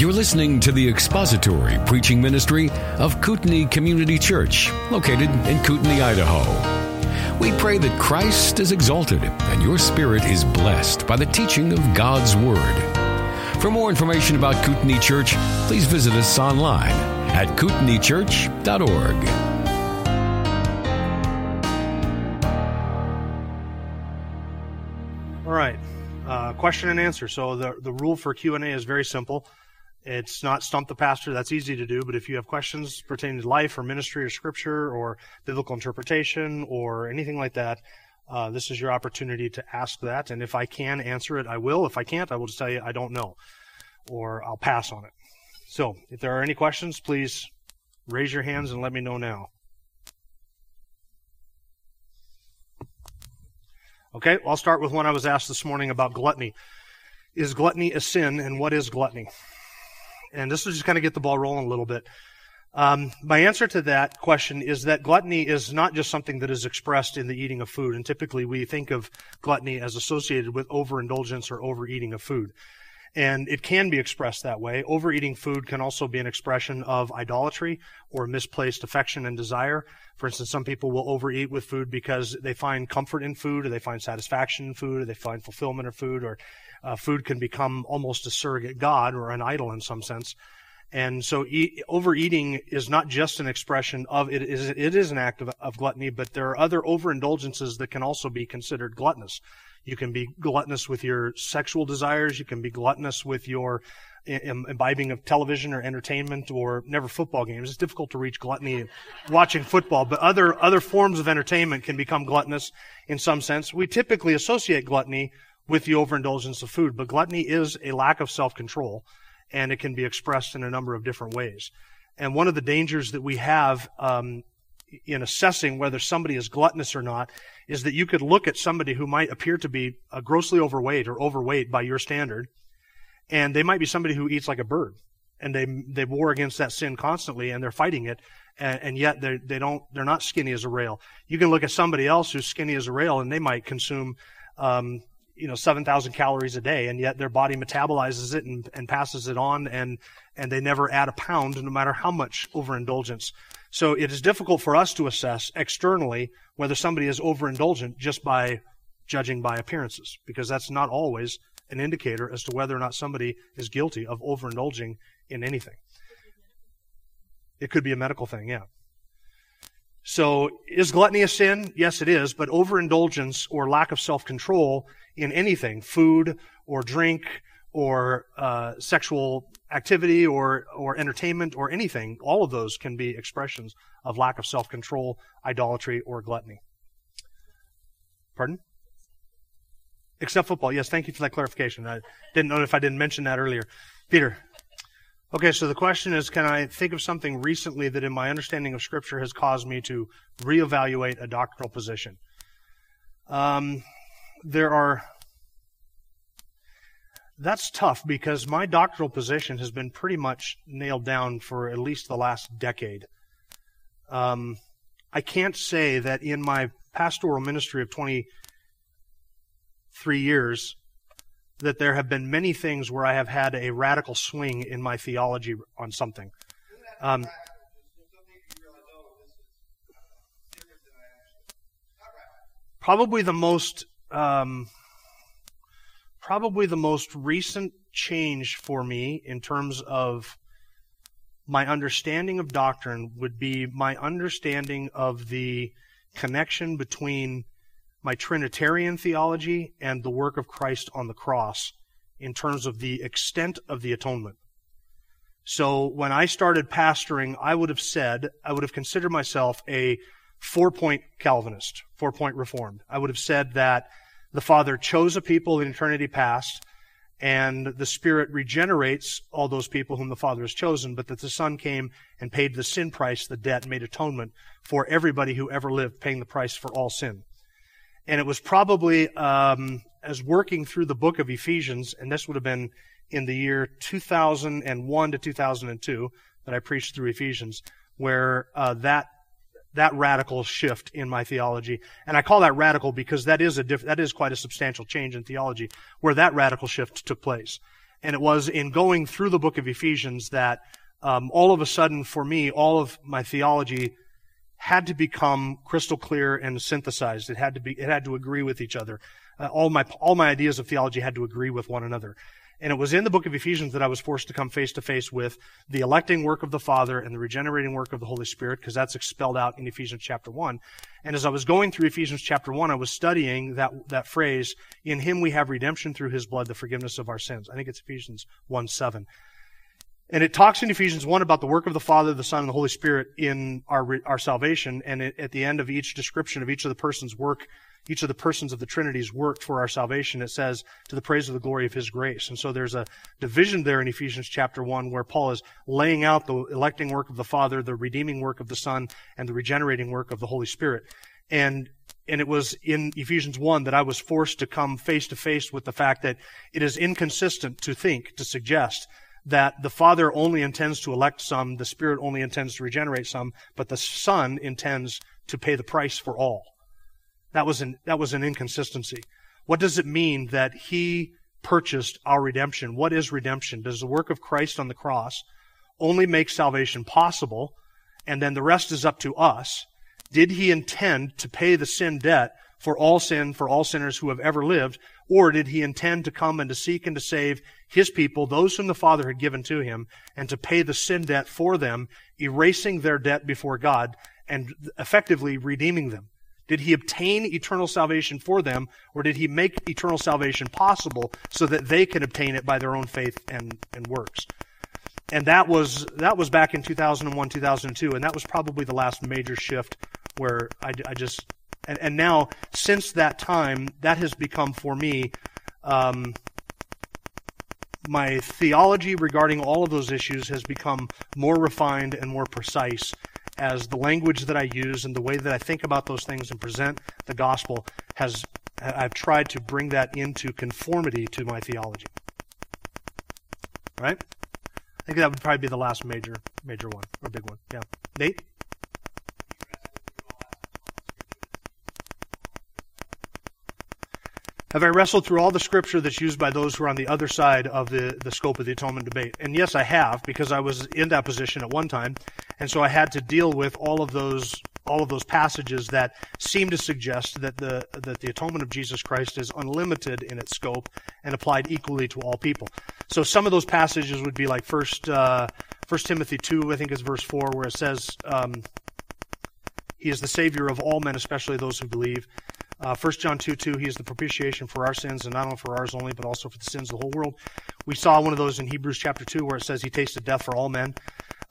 You're listening to the expository preaching ministry of Kootenai Community Church, located in Kootenai, Idaho. We pray that Christ is exalted and your spirit is blessed by the teaching of God's Word. For more information about Kootenai Church, please visit us online at right, uh, question and answer. So the the rule for Q and A is very simple. It's not stump the pastor. That's easy to do. But if you have questions pertaining to life or ministry or scripture or biblical interpretation or anything like that, uh, this is your opportunity to ask that. And if I can answer it, I will. If I can't, I will just tell you I don't know, or I'll pass on it. So if there are any questions, please raise your hands and let me know now. Okay, I'll start with one I was asked this morning about gluttony. Is gluttony a sin, and what is gluttony? And this will just kind of get the ball rolling a little bit. Um, my answer to that question is that gluttony is not just something that is expressed in the eating of food, and typically we think of gluttony as associated with overindulgence or overeating of food. And it can be expressed that way. Overeating food can also be an expression of idolatry or misplaced affection and desire. For instance, some people will overeat with food because they find comfort in food, or they find satisfaction in food, or they find fulfillment in food, or uh, food can become almost a surrogate god or an idol in some sense. And so eat, overeating is not just an expression of it is it is an act of, of gluttony, but there are other overindulgences that can also be considered gluttonous. You can be gluttonous with your sexual desires. You can be gluttonous with your imbibing of television or entertainment or never football games. It's difficult to reach gluttony watching football, but other, other forms of entertainment can become gluttonous in some sense. We typically associate gluttony with the overindulgence of food. But gluttony is a lack of self-control, and it can be expressed in a number of different ways. And one of the dangers that we have um, in assessing whether somebody is gluttonous or not is that you could look at somebody who might appear to be uh, grossly overweight or overweight by your standard, and they might be somebody who eats like a bird, and they they war against that sin constantly, and they're fighting it, and, and yet they they don't they're not skinny as a rail. You can look at somebody else who's skinny as a rail, and they might consume um, you know 7,000 calories a day, and yet their body metabolizes it and, and passes it on, and and they never add a pound, no matter how much overindulgence. So it is difficult for us to assess externally whether somebody is overindulgent just by judging by appearances, because that's not always an indicator as to whether or not somebody is guilty of overindulging in anything. It could be a medical thing, yeah. So is gluttony a sin? Yes, it is, but overindulgence or lack of self-control in anything, food or drink or uh, sexual activity or, or entertainment or anything, all of those can be expressions of lack of self control, idolatry, or gluttony. Pardon? Except football. Yes, thank you for that clarification. I didn't know if I didn't mention that earlier. Peter. Okay, so the question is can I think of something recently that in my understanding of Scripture has caused me to reevaluate a doctrinal position? Um, there are that's tough because my doctrinal position has been pretty much nailed down for at least the last decade. Um, I can't say that in my pastoral ministry of 23 years that there have been many things where I have had a radical swing in my theology on something. Um, probably the most um, probably the most recent change for me in terms of my understanding of doctrine would be my understanding of the connection between my Trinitarian theology and the work of Christ on the cross in terms of the extent of the atonement. So when I started pastoring, I would have said, I would have considered myself a four point Calvinist, four point Reformed. I would have said that the Father chose a people in eternity past, and the Spirit regenerates all those people whom the Father has chosen, but that the Son came and paid the sin price, the debt, made atonement for everybody who ever lived, paying the price for all sin. And it was probably um, as working through the book of Ephesians, and this would have been in the year 2001 to 2002 that I preached through Ephesians, where uh, that that radical shift in my theology. And I call that radical because that is a diff- that is quite a substantial change in theology where that radical shift took place. And it was in going through the book of Ephesians that um, all of a sudden, for me, all of my theology had to become crystal clear and synthesized. It had to be, it had to agree with each other. Uh, all my, all my ideas of theology had to agree with one another. And it was in the book of Ephesians that I was forced to come face to face with the electing work of the Father and the regenerating work of the Holy Spirit, because that's expelled out in Ephesians chapter 1. And as I was going through Ephesians chapter 1, I was studying that, that phrase, in him we have redemption through his blood, the forgiveness of our sins. I think it's Ephesians 1 7. And it talks in Ephesians 1 about the work of the Father, the Son, and the Holy Spirit in our, our salvation. And it, at the end of each description of each of the person's work, each of the persons of the Trinity's work for our salvation, it says, to the praise of the glory of His grace. And so there's a division there in Ephesians chapter 1 where Paul is laying out the electing work of the Father, the redeeming work of the Son, and the regenerating work of the Holy Spirit. And and it was in Ephesians 1 that I was forced to come face to face with the fact that it is inconsistent to think, to suggest that the Father only intends to elect some, the Spirit only intends to regenerate some, but the Son intends to pay the price for all. That was an, that was an inconsistency. What does it mean that He purchased our redemption? What is redemption? Does the work of Christ on the cross only make salvation possible, and then the rest is up to us? Did He intend to pay the sin debt for all sin, for all sinners who have ever lived, or did he intend to come and to seek and to save his people, those whom the Father had given to him, and to pay the sin debt for them, erasing their debt before God and effectively redeeming them? Did he obtain eternal salvation for them, or did he make eternal salvation possible so that they can obtain it by their own faith and, and works? And that was, that was back in 2001, 2002, and that was probably the last major shift where I, I just and, and now, since that time, that has become for me um, my theology regarding all of those issues has become more refined and more precise as the language that I use and the way that I think about those things and present the gospel has I've tried to bring that into conformity to my theology. Right? I think that would probably be the last major major one or big one. Yeah. Nate? Have I wrestled through all the scripture that's used by those who are on the other side of the, the scope of the atonement debate? And yes, I have, because I was in that position at one time. And so I had to deal with all of those all of those passages that seem to suggest that the that the atonement of Jesus Christ is unlimited in its scope and applied equally to all people. So some of those passages would be like First uh, First Timothy two, I think is verse four, where it says, um, "He is the Savior of all men, especially those who believe." Uh, 1 John 2 2, he is the propitiation for our sins, and not only for ours only, but also for the sins of the whole world. We saw one of those in Hebrews chapter 2 where it says he tasted death for all men.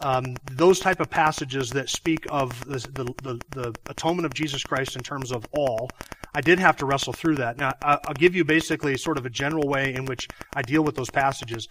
Um, those type of passages that speak of the, the, the, the, atonement of Jesus Christ in terms of all, I did have to wrestle through that. Now, I'll give you basically sort of a general way in which I deal with those passages.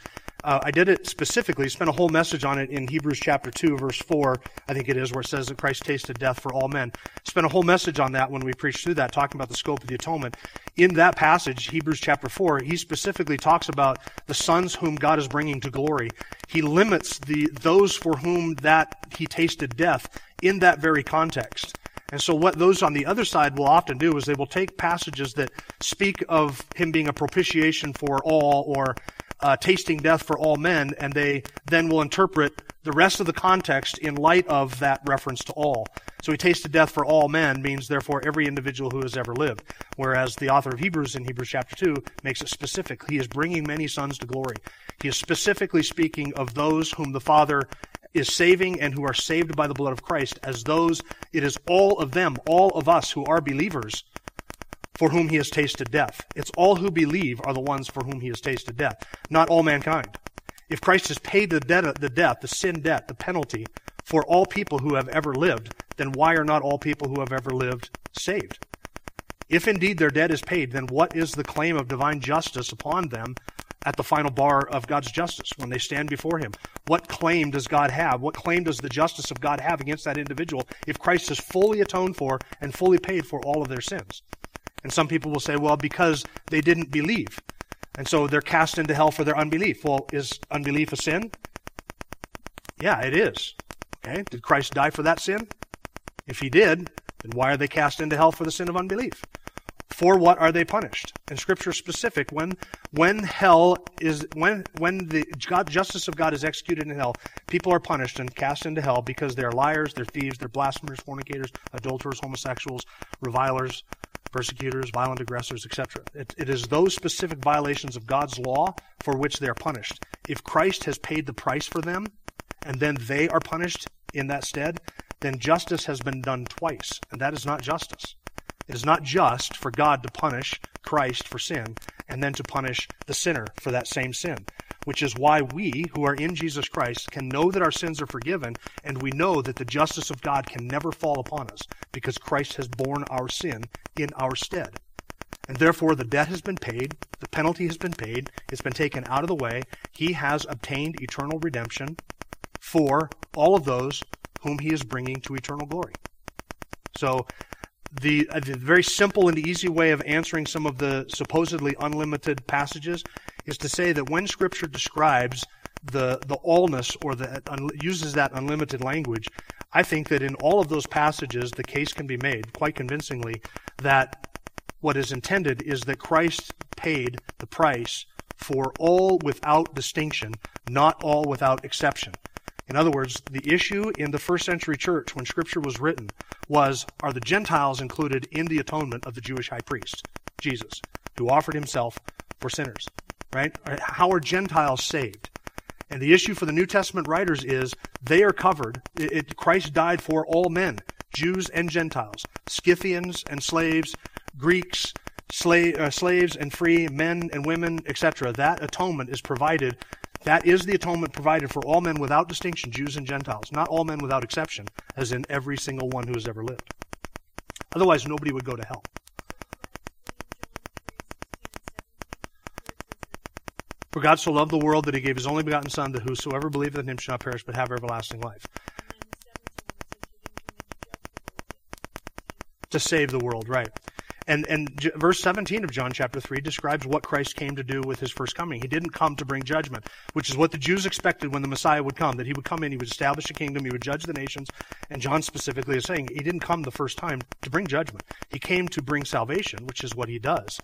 Uh, I did it specifically, spent a whole message on it in Hebrews chapter 2, verse 4, I think it is, where it says that Christ tasted death for all men. Spent a whole message on that when we preached through that, talking about the scope of the atonement. In that passage, Hebrews chapter 4, he specifically talks about the sons whom God is bringing to glory. He limits the, those for whom that he tasted death in that very context. And so what those on the other side will often do is they will take passages that speak of him being a propitiation for all or uh, tasting death for all men, and they then will interpret the rest of the context in light of that reference to all. So he tasted death for all men means therefore every individual who has ever lived. Whereas the author of Hebrews in Hebrews chapter 2 makes it specific. He is bringing many sons to glory. He is specifically speaking of those whom the Father is saving and who are saved by the blood of Christ as those, it is all of them, all of us who are believers for whom he has tasted death. It's all who believe are the ones for whom he has tasted death, not all mankind. If Christ has paid the debt, the debt, the sin debt, the penalty for all people who have ever lived, then why are not all people who have ever lived saved? If indeed their debt is paid, then what is the claim of divine justice upon them at the final bar of God's justice when they stand before Him? What claim does God have? What claim does the justice of God have against that individual if Christ has fully atoned for and fully paid for all of their sins? And some people will say, well, because they didn't believe. And so they're cast into hell for their unbelief. Well, is unbelief a sin? Yeah, it is. Okay? Did Christ die for that sin? If he did, then why are they cast into hell for the sin of unbelief? For what are they punished? And scripture specific, when, when hell is, when, when the God, justice of God is executed in hell, people are punished and cast into hell because they are liars, they're thieves, they're blasphemers, fornicators, adulterers, homosexuals, revilers, persecutors, violent aggressors, etc. It, it is those specific violations of God's law for which they are punished. If Christ has paid the price for them, and then they are punished in that stead, then justice has been done twice, and that is not justice. It is not just for God to punish Christ for sin and then to punish the sinner for that same sin, which is why we who are in Jesus Christ can know that our sins are forgiven and we know that the justice of God can never fall upon us because Christ has borne our sin in our stead. And therefore, the debt has been paid, the penalty has been paid, it's been taken out of the way. He has obtained eternal redemption for all of those whom he is bringing to eternal glory. So, the, uh, the, very simple and easy way of answering some of the supposedly unlimited passages is to say that when Scripture describes the the allness or the un, uses that unlimited language, I think that in all of those passages the case can be made quite convincingly that what is intended is that Christ paid the price for all without distinction, not all without exception. In other words, the issue in the first century church when Scripture was written was are the Gentiles included in the atonement of the Jewish high priest, Jesus, who offered himself for sinners? Right? How are Gentiles saved? And the issue for the New Testament writers is they are covered. It, it, Christ died for all men, Jews and Gentiles, Scythians and slaves, Greeks, slave, uh, slaves and free, men and women, etc. That atonement is provided that is the atonement provided for all men without distinction, Jews and Gentiles, not all men without exception, as in every single one who has ever lived. Otherwise, nobody would go to hell. For God so loved the world that he gave his only begotten Son, that whosoever believeth in him shall not perish but have everlasting life. To save the world, right. And, and J- verse 17 of John chapter 3 describes what Christ came to do with his first coming. He didn't come to bring judgment, which is what the Jews expected when the Messiah would come, that he would come in, he would establish a kingdom, he would judge the nations. And John specifically is saying he didn't come the first time to bring judgment. He came to bring salvation, which is what he does.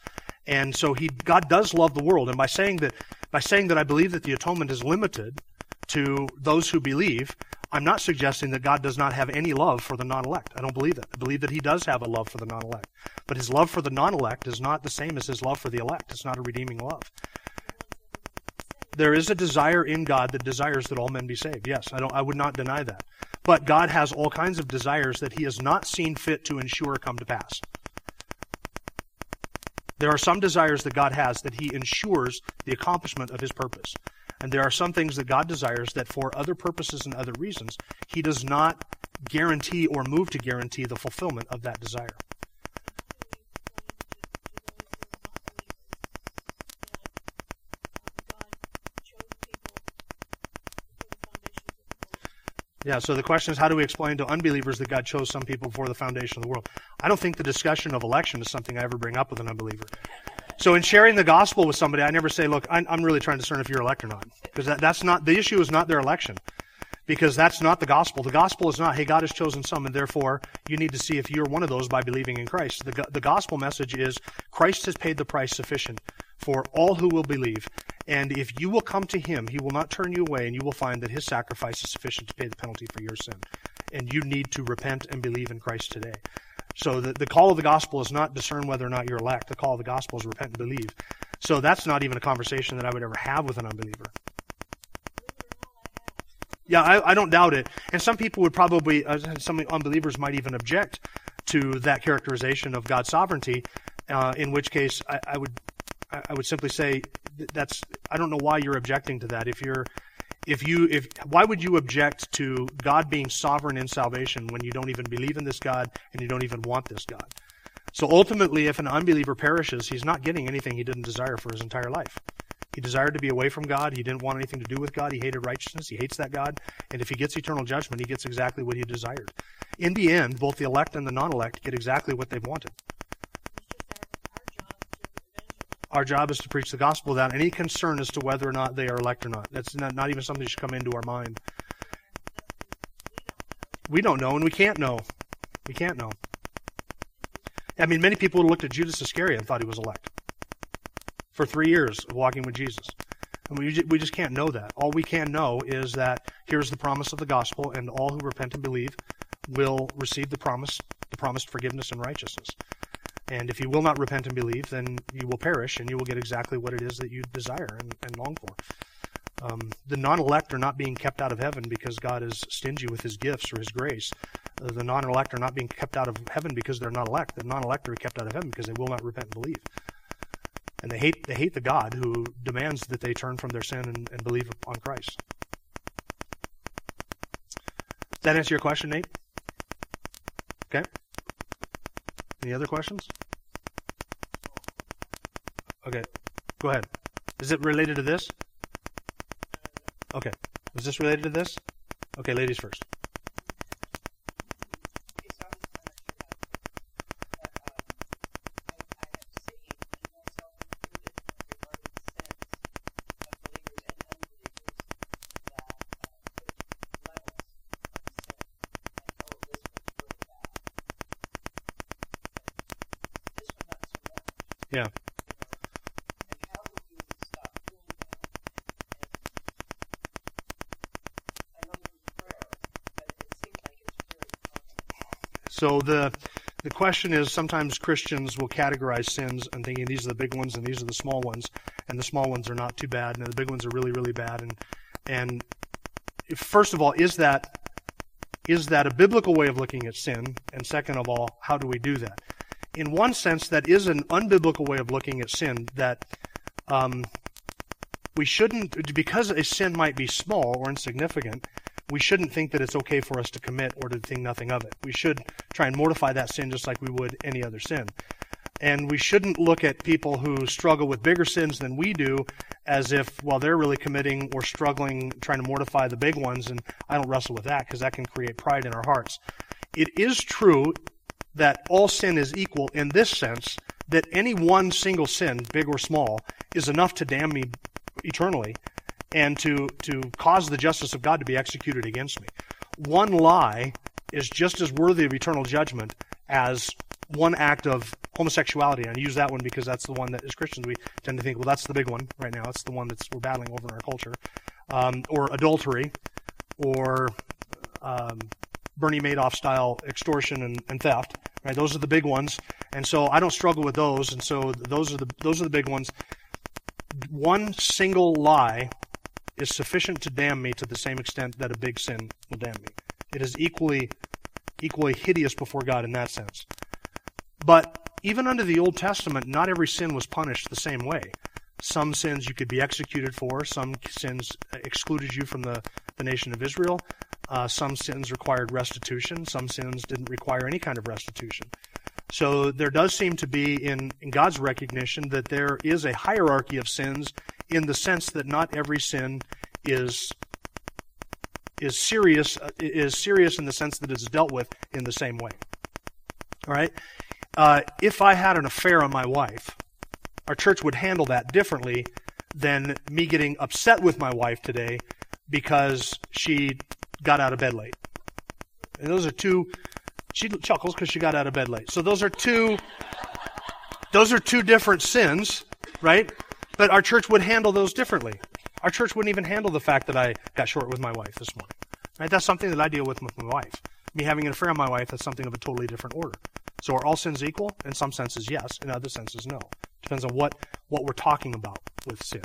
And so he, God does love the world. And by saying that, by saying that I believe that the atonement is limited to those who believe, I'm not suggesting that God does not have any love for the non elect. I don't believe that. I believe that He does have a love for the non elect. But His love for the non elect is not the same as His love for the elect. It's not a redeeming love. There is a desire in God that desires that all men be saved. Yes, I, don't, I would not deny that. But God has all kinds of desires that He has not seen fit to ensure come to pass. There are some desires that God has that He ensures the accomplishment of His purpose. And there are some things that God desires that for other purposes and other reasons, He does not guarantee or move to guarantee the fulfillment of that desire. Yeah, so the question is how do we explain to unbelievers that God chose some people before the foundation of the world? I don't think the discussion of election is something I ever bring up with an unbeliever. So in sharing the gospel with somebody, I never say, look, I'm, I'm really trying to discern if you're elect or not. Because that, that's not, the issue is not their election. Because that's not the gospel. The gospel is not, hey, God has chosen some, and therefore you need to see if you're one of those by believing in Christ. The, the gospel message is Christ has paid the price sufficient for all who will believe. And if you will come to him, he will not turn you away, and you will find that his sacrifice is sufficient to pay the penalty for your sin. And you need to repent and believe in Christ today. So the, the call of the gospel is not discern whether or not you're elect. The call of the gospel is repent and believe. So that's not even a conversation that I would ever have with an unbeliever. Yeah, I, I don't doubt it. And some people would probably, uh, some unbelievers might even object to that characterization of God's sovereignty. Uh, in which case, I, I would, I would simply say that's. I don't know why you're objecting to that. If you're if you if why would you object to God being sovereign in salvation when you don't even believe in this God and you don't even want this God? So ultimately, if an unbeliever perishes, he's not getting anything he didn't desire for his entire life. He desired to be away from God. He didn't want anything to do with God. He hated righteousness. He hates that God. And if he gets eternal judgment, he gets exactly what he desired. In the end, both the elect and the non elect get exactly what they've wanted. Our job is to preach the gospel without any concern as to whether or not they are elect or not. That's not, not even something that should come into our mind. We don't know, and we can't know. We can't know. I mean, many people looked at Judas Iscariot and thought he was elect for three years of walking with Jesus. And we, we just can't know that. All we can know is that here's the promise of the gospel, and all who repent and believe will receive the promise, the promised forgiveness and righteousness. And if you will not repent and believe, then you will perish, and you will get exactly what it is that you desire and, and long for. Um, the non-elect are not being kept out of heaven because God is stingy with His gifts or His grace. Uh, the non-elect are not being kept out of heaven because they're not elect. The non-elect are kept out of heaven because they will not repent and believe. And they hate they hate the God who demands that they turn from their sin and, and believe on Christ. Does that answer your question, Nate? Okay. Any other questions? Okay. Go ahead. Is it related to this? Okay. Is this related to this? Okay, ladies first. Yeah. So the the question is sometimes Christians will categorize sins and thinking these are the big ones and these are the small ones, and the small ones are not too bad, and the big ones are really really bad. And and if, first of all, is that is that a biblical way of looking at sin? And second of all, how do we do that? In one sense, that is an unbiblical way of looking at sin. That um, we shouldn't, because a sin might be small or insignificant, we shouldn't think that it's okay for us to commit or to think nothing of it. We should try and mortify that sin just like we would any other sin. And we shouldn't look at people who struggle with bigger sins than we do as if, well, they're really committing or struggling, trying to mortify the big ones, and I don't wrestle with that because that can create pride in our hearts. It is true that all sin is equal in this sense that any one single sin, big or small, is enough to damn me eternally and to, to cause the justice of God to be executed against me. One lie is just as worthy of eternal judgment as one act of homosexuality. And I use that one because that's the one that, as Christians, we tend to think, well, that's the big one right now. It's the one that's we're battling over in our culture. Um, or adultery, or um, Bernie Madoff style extortion and, and theft. Right? Those are the big ones. And so I don't struggle with those. And so those are the those are the big ones. One single lie is sufficient to damn me to the same extent that a big sin will damn me. It is equally equally hideous before God in that sense. But even under the Old Testament, not every sin was punished the same way. Some sins you could be executed for, some sins excluded you from the, the nation of Israel. Uh, some sins required restitution, some sins didn't require any kind of restitution. So there does seem to be, in, in God's recognition, that there is a hierarchy of sins in the sense that not every sin is is serious uh, is serious in the sense that it's dealt with in the same way. All right. Uh, if I had an affair on my wife, our church would handle that differently than me getting upset with my wife today because she got out of bed late. And those are two. She chuckles because she got out of bed late. So those are two. Those are two different sins, right? But our church would handle those differently. Our church wouldn't even handle the fact that I got short with my wife this morning. Right? That's something that I deal with with my wife. Me having an affair on my wife, that's something of a totally different order. So are all sins equal? In some senses, yes. In other senses, no. Depends on what, what we're talking about with sin.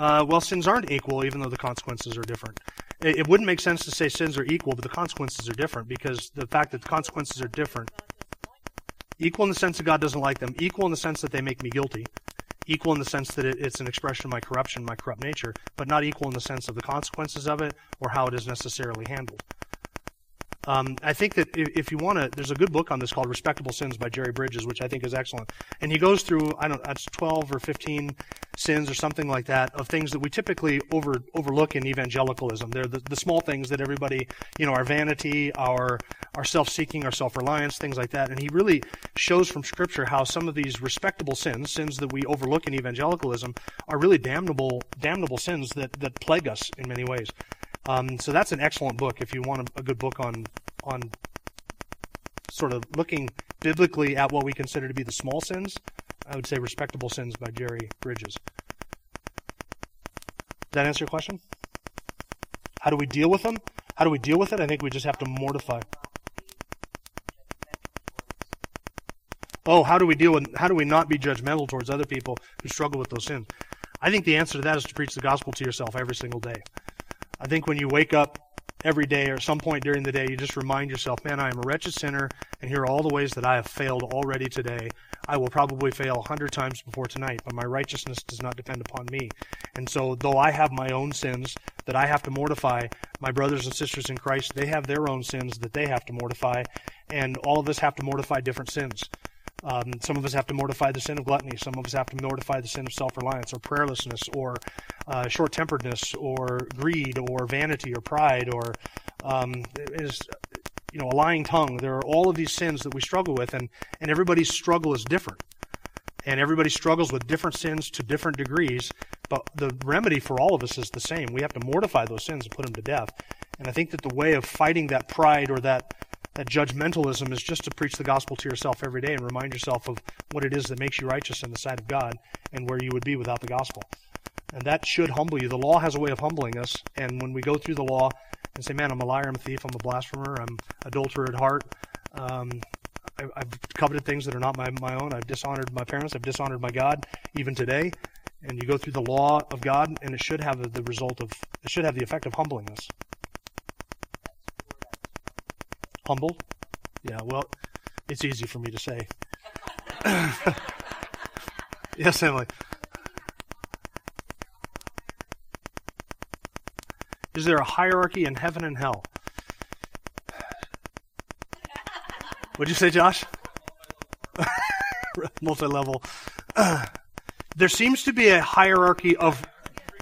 Uh, well, sins aren't equal, even though the consequences are different. It, it, wouldn't make sense to say sins are equal, but the consequences are different because the fact that the consequences are different. Equal in the sense that God doesn't like them. Equal in the sense that they make me guilty. Equal in the sense that it, it's an expression of my corruption, my corrupt nature, but not equal in the sense of the consequences of it or how it is necessarily handled. Um, I think that if, if you want to, there's a good book on this called Respectable Sins by Jerry Bridges, which I think is excellent. And he goes through, I don't, know, that's 12 or 15 sins or something like that of things that we typically over, overlook in evangelicalism. They're the, the small things that everybody, you know, our vanity, our, our self-seeking, our self-reliance, things like that. And he really shows from scripture how some of these respectable sins, sins that we overlook in evangelicalism, are really damnable, damnable sins that, that plague us in many ways. Um, so that's an excellent book if you want a, a, good book on on sort of looking biblically at what we consider to be the small sins, I would say Respectable Sins by Jerry Bridges. Does that answer your question? How do we deal with them? How do we deal with it? I think we just have to mortify. Oh, how do we deal with, how do we not be judgmental towards other people who struggle with those sins? I think the answer to that is to preach the gospel to yourself every single day. I think when you wake up every day or some point during the day, you just remind yourself, man, I am a wretched sinner, and here are all the ways that I have failed already today. I will probably fail a hundred times before tonight, but my righteousness does not depend upon me. And so, though I have my own sins that I have to mortify, my brothers and sisters in Christ, they have their own sins that they have to mortify, and all of us have to mortify different sins. Um, some of us have to mortify the sin of gluttony. Some of us have to mortify the sin of self reliance or prayerlessness or uh, short temperedness or greed or vanity or pride or um, is you know a lying tongue. There are all of these sins that we struggle with, and, and everybody's struggle is different. And everybody struggles with different sins to different degrees, but the remedy for all of us is the same. We have to mortify those sins and put them to death. And I think that the way of fighting that pride or that that judgmentalism is just to preach the gospel to yourself every day and remind yourself of what it is that makes you righteous in the sight of God and where you would be without the gospel. And that should humble you. The law has a way of humbling us. And when we go through the law and say, man, I'm a liar, I'm a thief, I'm a blasphemer, I'm adulterer at heart, um, I, I've coveted things that are not my, my own, I've dishonored my parents, I've dishonored my God, even today. And you go through the law of God, and it should have the result of, it should have the effect of humbling us. Humbled? Yeah, well, it's easy for me to say. yes, Emily. Is there a hierarchy in heaven and hell? What'd you say, Josh? Multi level. there seems to be a hierarchy of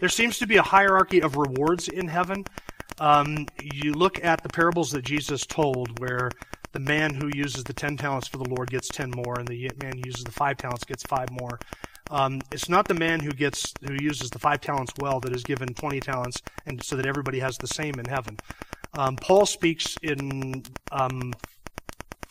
there seems to be a hierarchy of rewards in heaven. Um, you look at the parables that Jesus told, where the man who uses the ten talents for the Lord gets ten more, and the man who uses the five talents gets five more. Um, it's not the man who gets who uses the five talents well that is given twenty talents, and so that everybody has the same in heaven. Um, Paul speaks in um,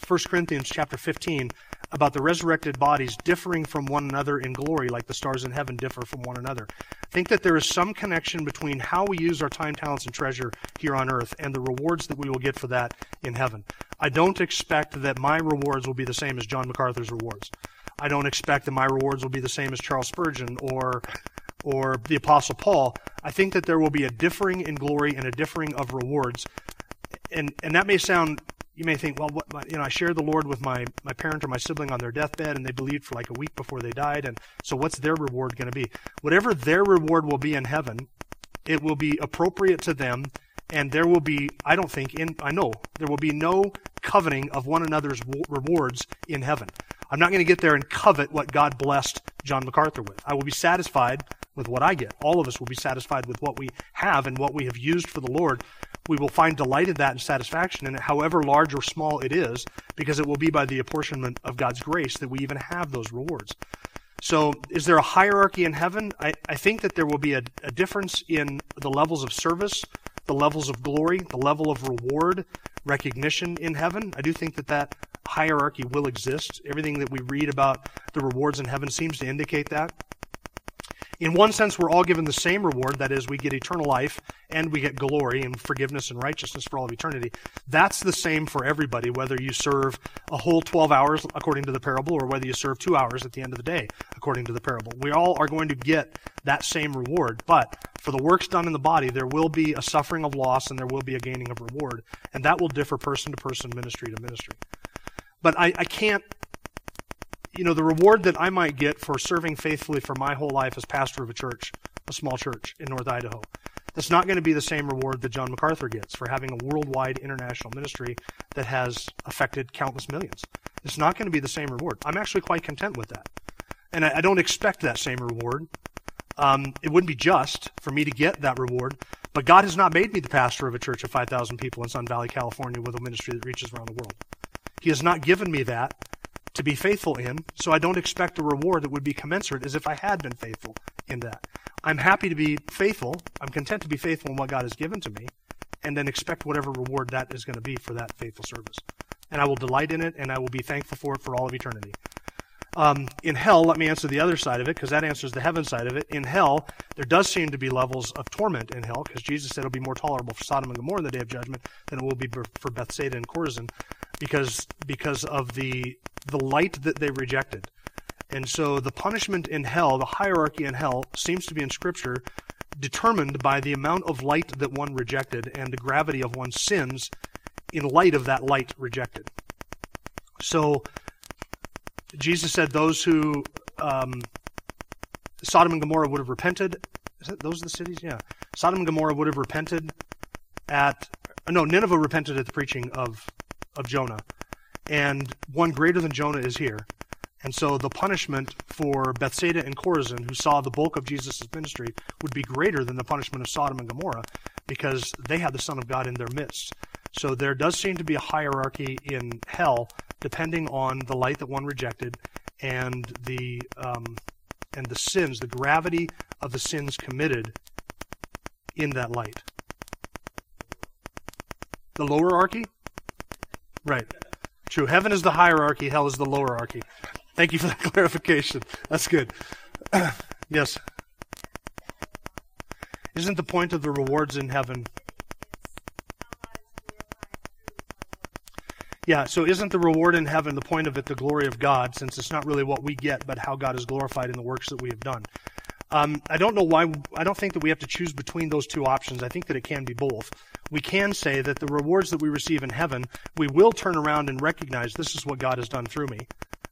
1 Corinthians chapter 15 about the resurrected bodies differing from one another in glory, like the stars in heaven differ from one another. I think that there is some connection between how we use our time, talents, and treasure here on earth and the rewards that we will get for that in heaven. I don't expect that my rewards will be the same as John MacArthur's rewards. I don't expect that my rewards will be the same as Charles Spurgeon or or the Apostle Paul. I think that there will be a differing in glory and a differing of rewards. And and that may sound you may think, well, what, you know, I shared the Lord with my, my parent or my sibling on their deathbed, and they believed for like a week before they died, and so what's their reward going to be? Whatever their reward will be in heaven, it will be appropriate to them, and there will be, I don't think, in I know there will be no coveting of one another's rewards in heaven. I'm not going to get there and covet what God blessed John MacArthur with. I will be satisfied with what I get. All of us will be satisfied with what we have and what we have used for the Lord we will find delight in that and satisfaction in it, however large or small it is, because it will be by the apportionment of God's grace that we even have those rewards. So, is there a hierarchy in heaven? I, I think that there will be a, a difference in the levels of service, the levels of glory, the level of reward, recognition in heaven. I do think that that hierarchy will exist. Everything that we read about the rewards in heaven seems to indicate that. In one sense, we're all given the same reward. That is, we get eternal life and we get glory and forgiveness and righteousness for all of eternity. That's the same for everybody, whether you serve a whole 12 hours according to the parable or whether you serve two hours at the end of the day according to the parable. We all are going to get that same reward. But for the works done in the body, there will be a suffering of loss and there will be a gaining of reward. And that will differ person to person, ministry to ministry. But I, I can't you know, the reward that I might get for serving faithfully for my whole life as pastor of a church, a small church in North Idaho, that's not going to be the same reward that John MacArthur gets for having a worldwide international ministry that has affected countless millions. It's not going to be the same reward. I'm actually quite content with that. And I, I don't expect that same reward. Um, it wouldn't be just for me to get that reward, but God has not made me the pastor of a church of 5,000 people in Sun Valley, California with a ministry that reaches around the world. He has not given me that to be faithful in, so I don't expect a reward that would be commensurate as if I had been faithful in that. I'm happy to be faithful. I'm content to be faithful in what God has given to me, and then expect whatever reward that is going to be for that faithful service. and I will delight in it, and I will be thankful for it for all of eternity. Um, in hell, let me answer the other side of it, because that answers the heaven side of it. In hell, there does seem to be levels of torment in hell, because Jesus said it'll be more tolerable for Sodom and Gomorrah in the day of judgment than it will be for Bethsaida and Chorazin, because because of the the light that they rejected. And so the punishment in hell, the hierarchy in hell, seems to be in Scripture determined by the amount of light that one rejected and the gravity of one's sins in light of that light rejected. So Jesus said those who um, Sodom and Gomorrah would have repented. Is that those are the cities? Yeah. Sodom and Gomorrah would have repented at no Nineveh repented at the preaching of of Jonah, and one greater than Jonah is here. And so the punishment for Bethsaida and Chorazin, who saw the bulk of Jesus' ministry, would be greater than the punishment of Sodom and Gomorrah because they had the Son of God in their midst. So there does seem to be a hierarchy in hell depending on the light that one rejected and the um, and the sins, the gravity of the sins committed in that light. The lower archy? Right. True. Heaven is the hierarchy, hell is the lower archy. Thank you for that clarification. That's good. yes. Isn't the point of the rewards in heaven? Yeah, so isn't the reward in heaven the point of it the glory of God, since it's not really what we get, but how God is glorified in the works that we have done? Um, I don't know why, I don't think that we have to choose between those two options. I think that it can be both. We can say that the rewards that we receive in heaven, we will turn around and recognize this is what God has done through me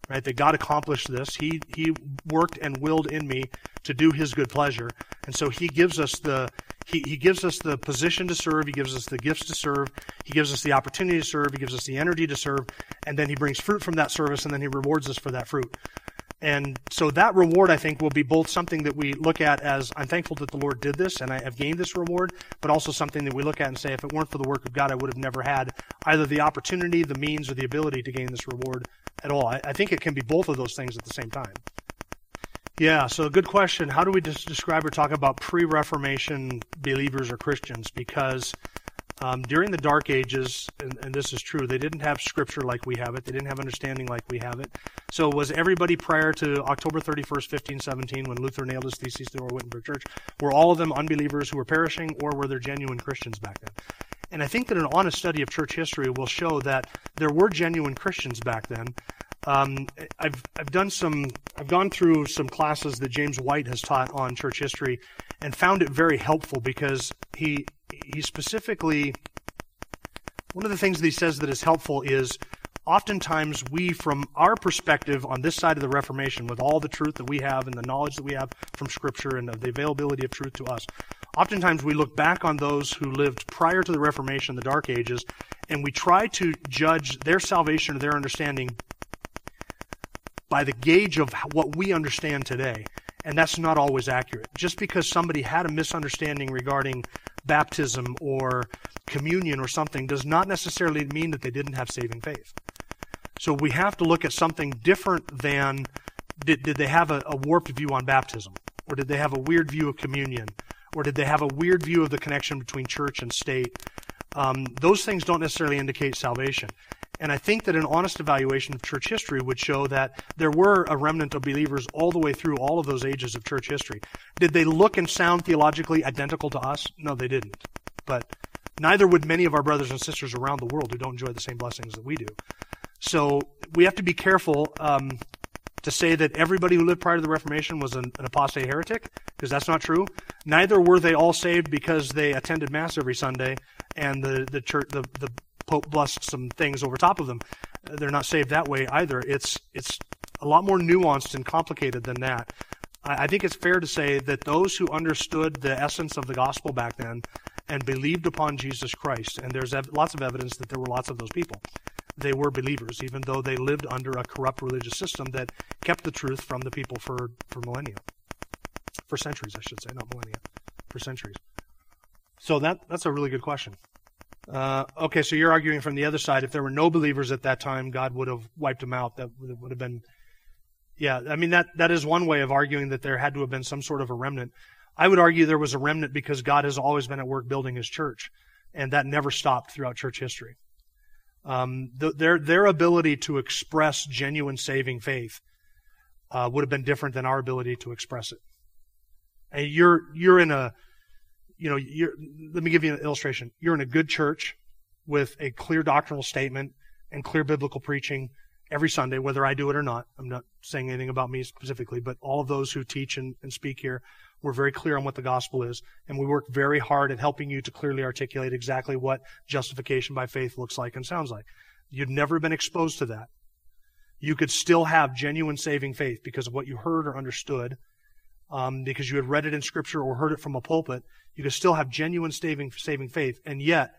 right? That God accomplished this. He He worked and willed in me to do His good pleasure, and so He gives us the he, he gives us the position to serve. He gives us the gifts to serve. He gives us the opportunity to serve. He gives us the energy to serve, and then He brings fruit from that service, and then He rewards us for that fruit. And so that reward, I think, will be both something that we look at as I'm thankful that the Lord did this and I have gained this reward, but also something that we look at and say, if it weren't for the work of God, I would have never had either the opportunity, the means, or the ability to gain this reward at all. I, I think it can be both of those things at the same time. Yeah, so a good question. How do we describe or talk about pre Reformation believers or Christians? Because um, during the Dark Ages, and, and, this is true, they didn't have Scripture like we have it. They didn't have understanding like we have it. So was everybody prior to October 31st, 1517, when Luther nailed his theses to our Wittenberg Church, were all of them unbelievers who were perishing, or were there genuine Christians back then? And I think that an honest study of church history will show that there were genuine Christians back then. Um, I've I've done some I've gone through some classes that James White has taught on church history, and found it very helpful because he he specifically one of the things that he says that is helpful is oftentimes we from our perspective on this side of the reformation with all the truth that we have and the knowledge that we have from scripture and of the availability of truth to us oftentimes we look back on those who lived prior to the reformation the dark ages and we try to judge their salvation or their understanding by the gauge of what we understand today and that's not always accurate. Just because somebody had a misunderstanding regarding baptism or communion or something does not necessarily mean that they didn't have saving faith. So we have to look at something different than did, did they have a, a warped view on baptism? Or did they have a weird view of communion? Or did they have a weird view of the connection between church and state? Um, those things don't necessarily indicate salvation. And I think that an honest evaluation of church history would show that there were a remnant of believers all the way through all of those ages of church history. Did they look and sound theologically identical to us? No, they didn't. But neither would many of our brothers and sisters around the world who don't enjoy the same blessings that we do. So we have to be careful um, to say that everybody who lived prior to the Reformation was an, an apostate heretic, because that's not true. Neither were they all saved because they attended Mass every Sunday and the, the church, the, the Pope blessed some things over top of them. They're not saved that way either. It's it's a lot more nuanced and complicated than that. I, I think it's fair to say that those who understood the essence of the gospel back then and believed upon Jesus Christ, and there's ev- lots of evidence that there were lots of those people. They were believers, even though they lived under a corrupt religious system that kept the truth from the people for, for millennia. For centuries, I should say, not millennia. For centuries. So that that's a really good question. Uh, okay, so you're arguing from the other side. If there were no believers at that time, God would have wiped them out. That would have been, yeah. I mean that that is one way of arguing that there had to have been some sort of a remnant. I would argue there was a remnant because God has always been at work building His church, and that never stopped throughout church history. um, the, their their ability to express genuine saving faith uh, would have been different than our ability to express it. And you're you're in a you know let me give you an illustration. You're in a good church with a clear doctrinal statement and clear biblical preaching every Sunday, whether I do it or not. I'm not saying anything about me specifically, but all of those who teach and, and speak here, we're very clear on what the gospel is, and we work very hard at helping you to clearly articulate exactly what justification by faith looks like and sounds like. You'd never been exposed to that. You could still have genuine saving faith because of what you heard or understood, um, because you had read it in Scripture or heard it from a pulpit. You could still have genuine saving, saving faith, and yet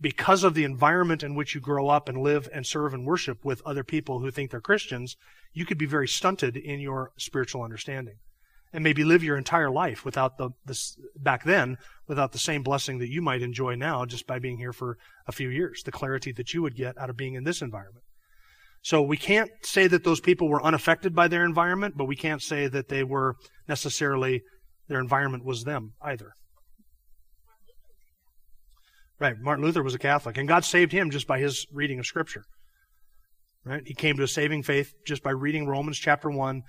because of the environment in which you grow up and live and serve and worship with other people who think they're Christians, you could be very stunted in your spiritual understanding. And maybe live your entire life without the, this, back then, without the same blessing that you might enjoy now just by being here for a few years, the clarity that you would get out of being in this environment. So we can't say that those people were unaffected by their environment, but we can't say that they were necessarily, their environment was them either. Right. Martin Luther was a Catholic, and God saved him just by his reading of Scripture. Right. He came to a saving faith just by reading Romans chapter one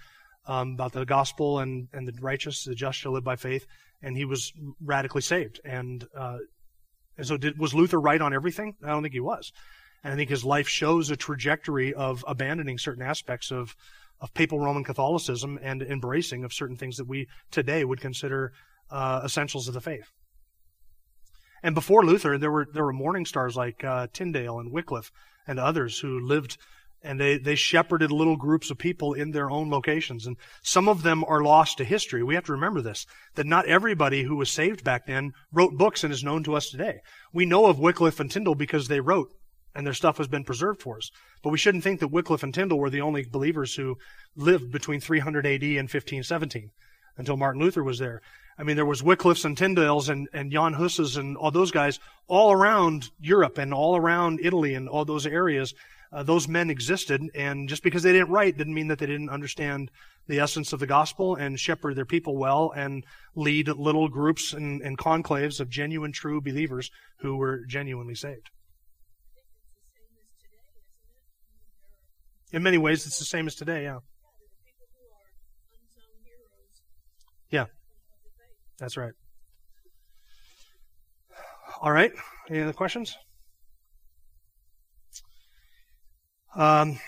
um, about the gospel and and the righteous, the just shall live by faith, and he was radically saved. And uh, and so, did, was Luther right on everything? I don't think he was. And I think his life shows a trajectory of abandoning certain aspects of of papal Roman Catholicism and embracing of certain things that we today would consider uh, essentials of the faith. And before Luther, there were there were morning stars like uh, Tyndale and Wycliffe and others who lived and they, they shepherded little groups of people in their own locations. And some of them are lost to history. We have to remember this, that not everybody who was saved back then wrote books and is known to us today. We know of Wycliffe and Tyndale because they wrote and their stuff has been preserved for us. But we shouldn't think that Wycliffe and Tyndale were the only believers who lived between 300 AD and 1517 until Martin Luther was there. I mean, there was Wycliffe's and Tyndales and, and Jan Hus's and all those guys all around Europe and all around Italy and all those areas. Uh, those men existed, and just because they didn't write didn't mean that they didn't understand the essence of the gospel and shepherd their people well and lead little groups and, and conclaves of genuine, true believers who were genuinely saved. In many ways, it's the same as today, yeah. Yeah. That's right. All right. Any other questions? Um,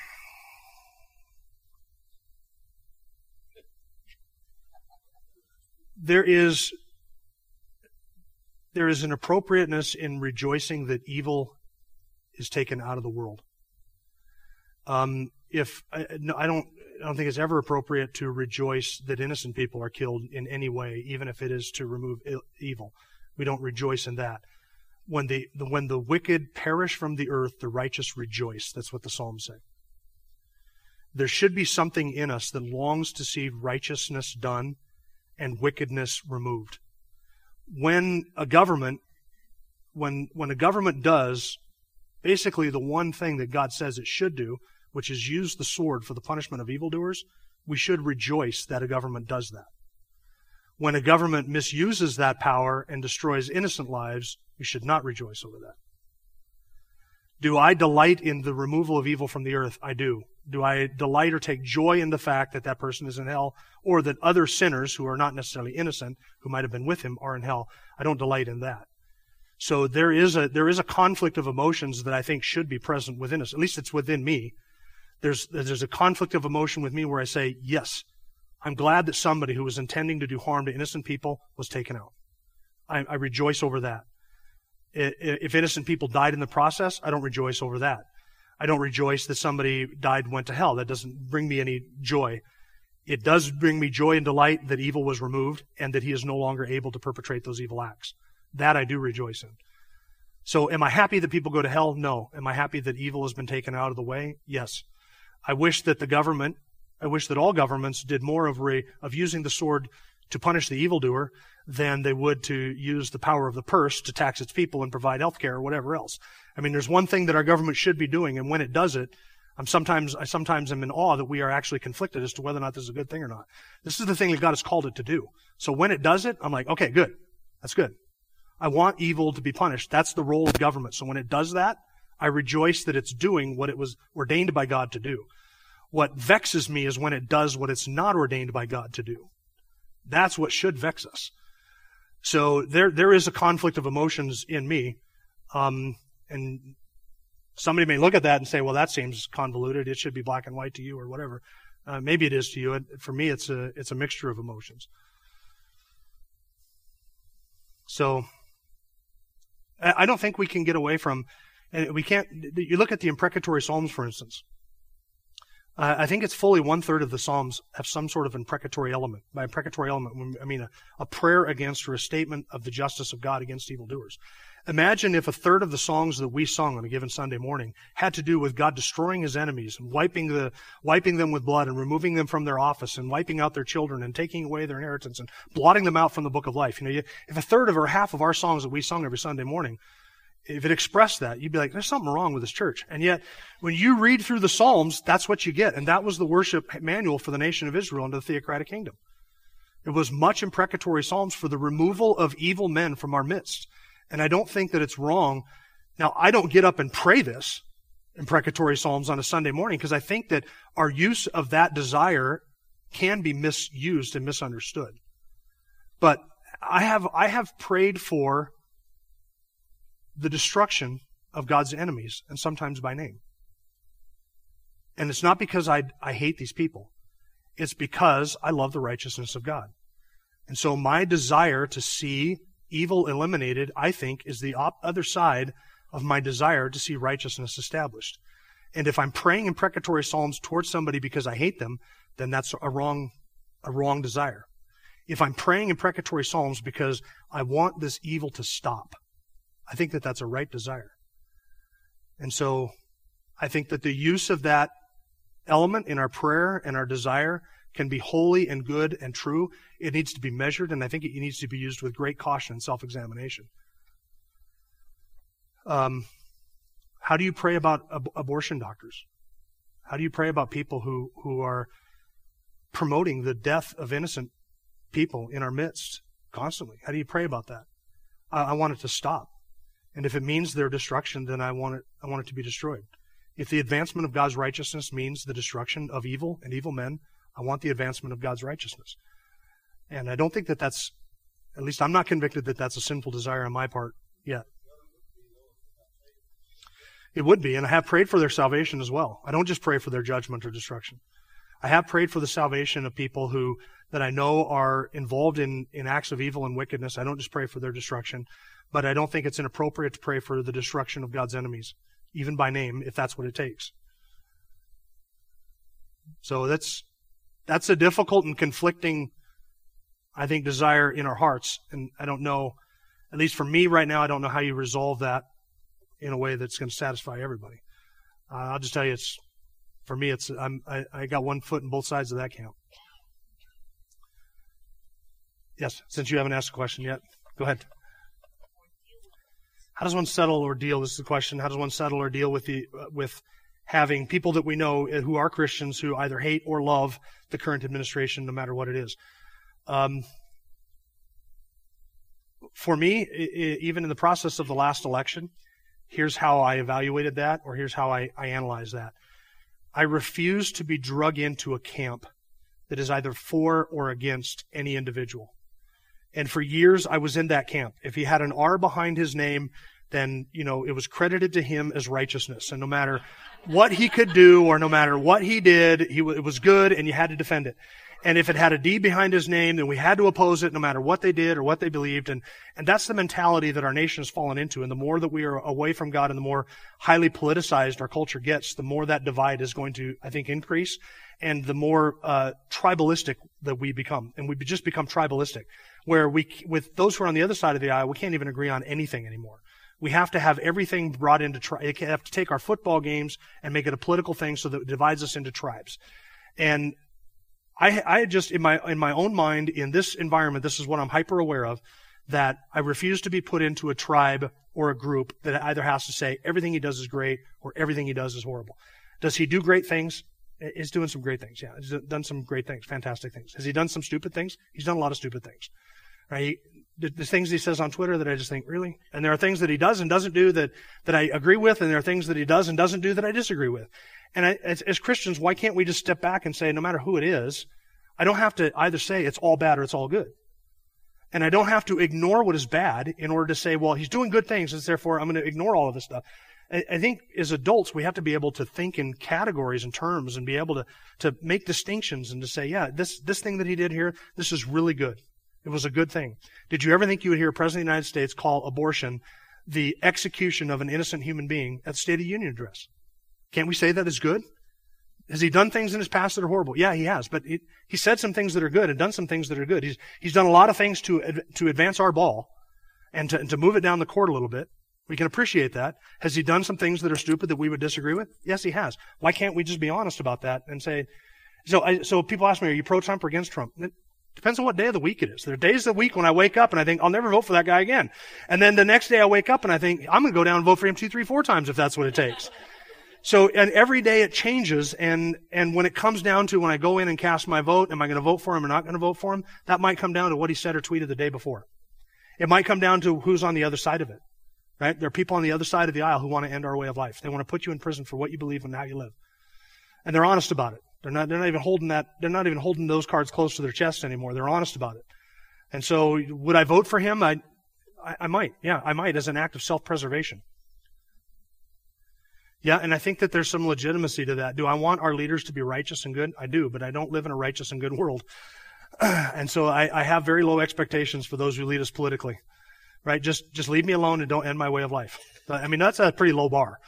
there is there is an appropriateness in rejoicing that evil is taken out of the world. Um, if I, no, I don't I don't think it's ever appropriate to rejoice that innocent people are killed in any way, even if it is to remove evil. We don't rejoice in that. When the, the when the wicked perish from the earth, the righteous rejoice. That's what the Psalms say. There should be something in us that longs to see righteousness done and wickedness removed. When a government, when when a government does basically the one thing that God says it should do, which is use the sword for the punishment of evildoers, we should rejoice that a government does that. When a government misuses that power and destroys innocent lives, we should not rejoice over that. Do I delight in the removal of evil from the earth? I do. Do I delight or take joy in the fact that that person is in hell or that other sinners who are not necessarily innocent, who might have been with him, are in hell? I don't delight in that. So there is a, there is a conflict of emotions that I think should be present within us. At least it's within me there's, there's a conflict of emotion with me where I say, yes, I'm glad that somebody who was intending to do harm to innocent people was taken out. I, I rejoice over that. If innocent people died in the process, I don't rejoice over that. I don't rejoice that somebody died and went to hell. That doesn't bring me any joy. It does bring me joy and delight that evil was removed and that he is no longer able to perpetrate those evil acts. That I do rejoice in. So am I happy that people go to hell? No. Am I happy that evil has been taken out of the way? Yes. I wish that the government, I wish that all governments did more of, re, of using the sword to punish the evildoer than they would to use the power of the purse to tax its people and provide health care or whatever else. I mean, there's one thing that our government should be doing, and when it does it, I'm sometimes, I sometimes am in awe that we are actually conflicted as to whether or not this is a good thing or not. This is the thing that God has called it to do. So when it does it, I'm like, okay, good. That's good. I want evil to be punished. That's the role of government. So when it does that, I rejoice that it's doing what it was ordained by God to do. What vexes me is when it does what it's not ordained by God to do. That's what should vex us. So there, there is a conflict of emotions in me. Um, and somebody may look at that and say, well, that seems convoluted. It should be black and white to you or whatever. Uh, maybe it is to you. For me, it's a, it's a mixture of emotions. So I don't think we can get away from, and we can't, you look at the imprecatory Psalms, for instance. Uh, I think it's fully one third of the Psalms have some sort of imprecatory element. By imprecatory element, I mean a, a prayer against or a statement of the justice of God against evildoers. Imagine if a third of the songs that we sung on a given Sunday morning had to do with God destroying his enemies and wiping the, wiping them with blood and removing them from their office and wiping out their children and taking away their inheritance and blotting them out from the book of life. You know, if a third of or half of our songs that we sung every Sunday morning if it expressed that, you'd be like, there's something wrong with this church. And yet, when you read through the Psalms, that's what you get. And that was the worship manual for the nation of Israel under the theocratic kingdom. It was much imprecatory Psalms for the removal of evil men from our midst. And I don't think that it's wrong. Now, I don't get up and pray this imprecatory Psalms on a Sunday morning because I think that our use of that desire can be misused and misunderstood. But I have, I have prayed for the destruction of God's enemies, and sometimes by name. And it's not because I, I hate these people. It's because I love the righteousness of God. And so my desire to see evil eliminated, I think, is the op- other side of my desire to see righteousness established. And if I'm praying imprecatory psalms towards somebody because I hate them, then that's a wrong, a wrong desire. If I'm praying imprecatory psalms because I want this evil to stop, I think that that's a right desire. And so I think that the use of that element in our prayer and our desire can be holy and good and true. It needs to be measured, and I think it needs to be used with great caution and self examination. Um, how do you pray about ab- abortion doctors? How do you pray about people who, who are promoting the death of innocent people in our midst constantly? How do you pray about that? I, I want it to stop. And if it means their destruction, then I want it, I want it to be destroyed. If the advancement of God's righteousness means the destruction of evil and evil men, I want the advancement of God's righteousness. And I don't think that that's, at least I'm not convicted that that's a sinful desire on my part yet. It would be, and I have prayed for their salvation as well. I don't just pray for their judgment or destruction. I have prayed for the salvation of people who that I know are involved in, in acts of evil and wickedness. I don't just pray for their destruction. But I don't think it's inappropriate to pray for the destruction of God's enemies, even by name, if that's what it takes. So that's that's a difficult and conflicting, I think, desire in our hearts. And I don't know, at least for me right now, I don't know how you resolve that in a way that's going to satisfy everybody. Uh, I'll just tell you, it's for me, it's I'm, I, I got one foot in both sides of that camp. Yes, since you haven't asked a question yet, go ahead. How does one settle or deal? This is the question. How does one settle or deal with the with having people that we know who are Christians who either hate or love the current administration, no matter what it is? Um, for me, even in the process of the last election, here's how I evaluated that, or here's how I, I analyze that. I refuse to be drug into a camp that is either for or against any individual. And for years, I was in that camp. If he had an R behind his name, then, you know, it was credited to him as righteousness. And no matter what he could do or no matter what he did, he, it was good and you had to defend it. And if it had a D behind his name, then we had to oppose it no matter what they did or what they believed. And, and that's the mentality that our nation has fallen into. And the more that we are away from God and the more highly politicized our culture gets, the more that divide is going to, I think, increase. And the more, uh, tribalistic that we become. And we just become tribalistic. Where we, with those who are on the other side of the aisle, we can't even agree on anything anymore. We have to have everything brought into, tri- have to take our football games and make it a political thing so that it divides us into tribes. And I, I just, in my, in my own mind, in this environment, this is what I'm hyper aware of, that I refuse to be put into a tribe or a group that either has to say everything he does is great or everything he does is horrible. Does he do great things? He's doing some great things. Yeah, he's done some great things, fantastic things. Has he done some stupid things? He's done a lot of stupid things. Right? The, the things he says on Twitter that I just think, really? And there are things that he does and doesn't do that, that I agree with, and there are things that he does and doesn't do that I disagree with. And I, as, as Christians, why can't we just step back and say, no matter who it is, I don't have to either say it's all bad or it's all good. And I don't have to ignore what is bad in order to say, well, he's doing good things, and therefore I'm going to ignore all of this stuff. I think as adults, we have to be able to think in categories and terms and be able to, to make distinctions and to say, yeah, this, this thing that he did here, this is really good. It was a good thing. Did you ever think you would hear a President of the United States call abortion the execution of an innocent human being at the State of the Union address? Can't we say that is good? Has he done things in his past that are horrible? Yeah, he has. But he, he said some things that are good and done some things that are good. He's, he's done a lot of things to, to advance our ball and to, and to move it down the court a little bit. We can appreciate that. Has he done some things that are stupid that we would disagree with? Yes, he has. Why can't we just be honest about that and say, so, I, so people ask me, are you pro Trump or against Trump? Depends on what day of the week it is. There are days of the week when I wake up and I think, I'll never vote for that guy again. And then the next day I wake up and I think, I'm going to go down and vote for him two, three, four times if that's what it takes. So, and every day it changes, and, and when it comes down to when I go in and cast my vote, am I going to vote for him or not going to vote for him? That might come down to what he said or tweeted the day before. It might come down to who's on the other side of it. Right? There are people on the other side of the aisle who want to end our way of life. They want to put you in prison for what you believe and how you live. And they're honest about it. They're not, they're not even holding that, they're not even holding those cards close to their chest anymore. They're honest about it. And so, would I vote for him? I, I, I might. Yeah, I might as an act of self-preservation. Yeah, and I think that there's some legitimacy to that. Do I want our leaders to be righteous and good? I do, but I don't live in a righteous and good world. and so I, I, have very low expectations for those who lead us politically. Right? Just just leave me alone and don't end my way of life. I mean, that's a pretty low bar.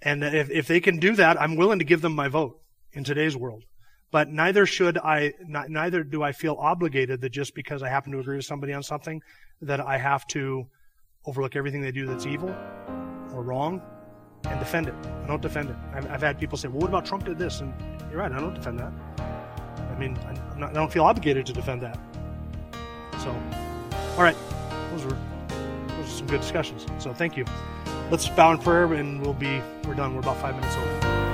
And if, if they can do that, I'm willing to give them my vote in today's world. But neither should I, not, neither do I feel obligated that just because I happen to agree with somebody on something, that I have to overlook everything they do that's evil or wrong and defend it. I don't defend it. I've, I've, had people say, well, what about Trump did this? And you're right, I don't defend that. I mean, not, i don't feel obligated to defend that. So, all right, those were, those are some good discussions. So thank you. Let's bow in prayer and we'll be, we're done. We're about five minutes over.